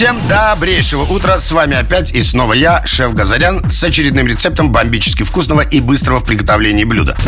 Всем добрейшего утра, с вами опять и снова я, шеф Газарян, с очередным рецептом бомбически вкусного и быстрого в приготовлении блюда.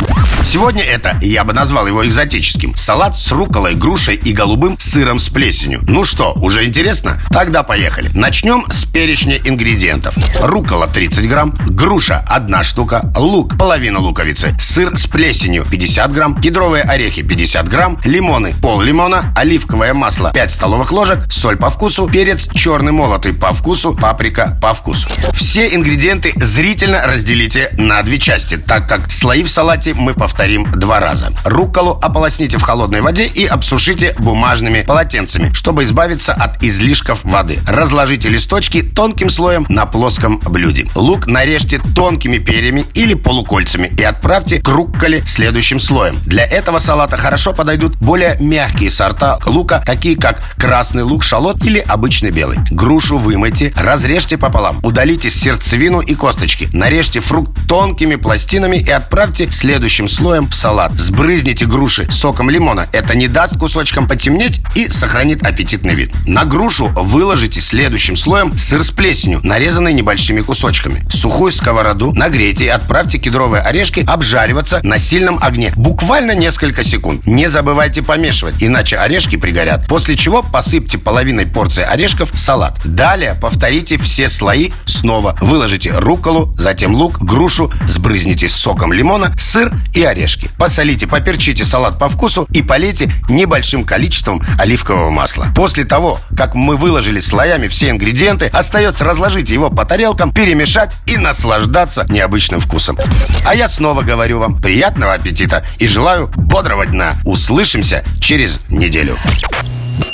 Сегодня это, я бы назвал его экзотическим, салат с руколой, грушей и голубым сыром с плесенью. Ну что, уже интересно? Тогда поехали. Начнем с перечня ингредиентов. Рукола 30 грамм, груша 1 штука, лук половина луковицы, сыр с плесенью 50 грамм, кедровые орехи 50 грамм, лимоны пол лимона, оливковое масло 5 столовых ложек, соль по вкусу, перец черный молотый по вкусу, паприка по вкусу. Все ингредиенты зрительно разделите на две части, так как слои в салате мы повторим два раза. Рукколу ополосните в холодной воде и обсушите бумажными полотенцами, чтобы избавиться от излишков воды. Разложите листочки тонким слоем на плоском блюде. Лук нарежьте тонкими перьями или полукольцами и отправьте к рукколе следующим слоем. Для этого салата хорошо подойдут более мягкие сорта лука, такие как красный лук, шалот или обычный белый белый. Грушу вымойте, разрежьте пополам. Удалите сердцевину и косточки. Нарежьте фрукт тонкими пластинами и отправьте следующим слоем в салат. Сбрызните груши соком лимона. Это не даст кусочкам потемнеть и сохранит аппетитный вид. На грушу выложите следующим слоем сыр с плесенью, нарезанный небольшими кусочками. Сухую сковороду нагрейте и отправьте кедровые орешки обжариваться на сильном огне. Буквально несколько секунд. Не забывайте помешивать, иначе орешки пригорят. После чего посыпьте половиной порции орешков салат. Далее повторите все слои снова. Выложите рукколу, затем лук, грушу, сбрызните соком лимона, сыр и орешки. Посолите, поперчите салат по вкусу и полейте небольшим количеством оливкового масла. После того, как мы выложили слоями все ингредиенты, остается разложить его по тарелкам, перемешать и наслаждаться необычным вкусом. А я снова говорю вам приятного аппетита и желаю бодрого дня. Услышимся через неделю.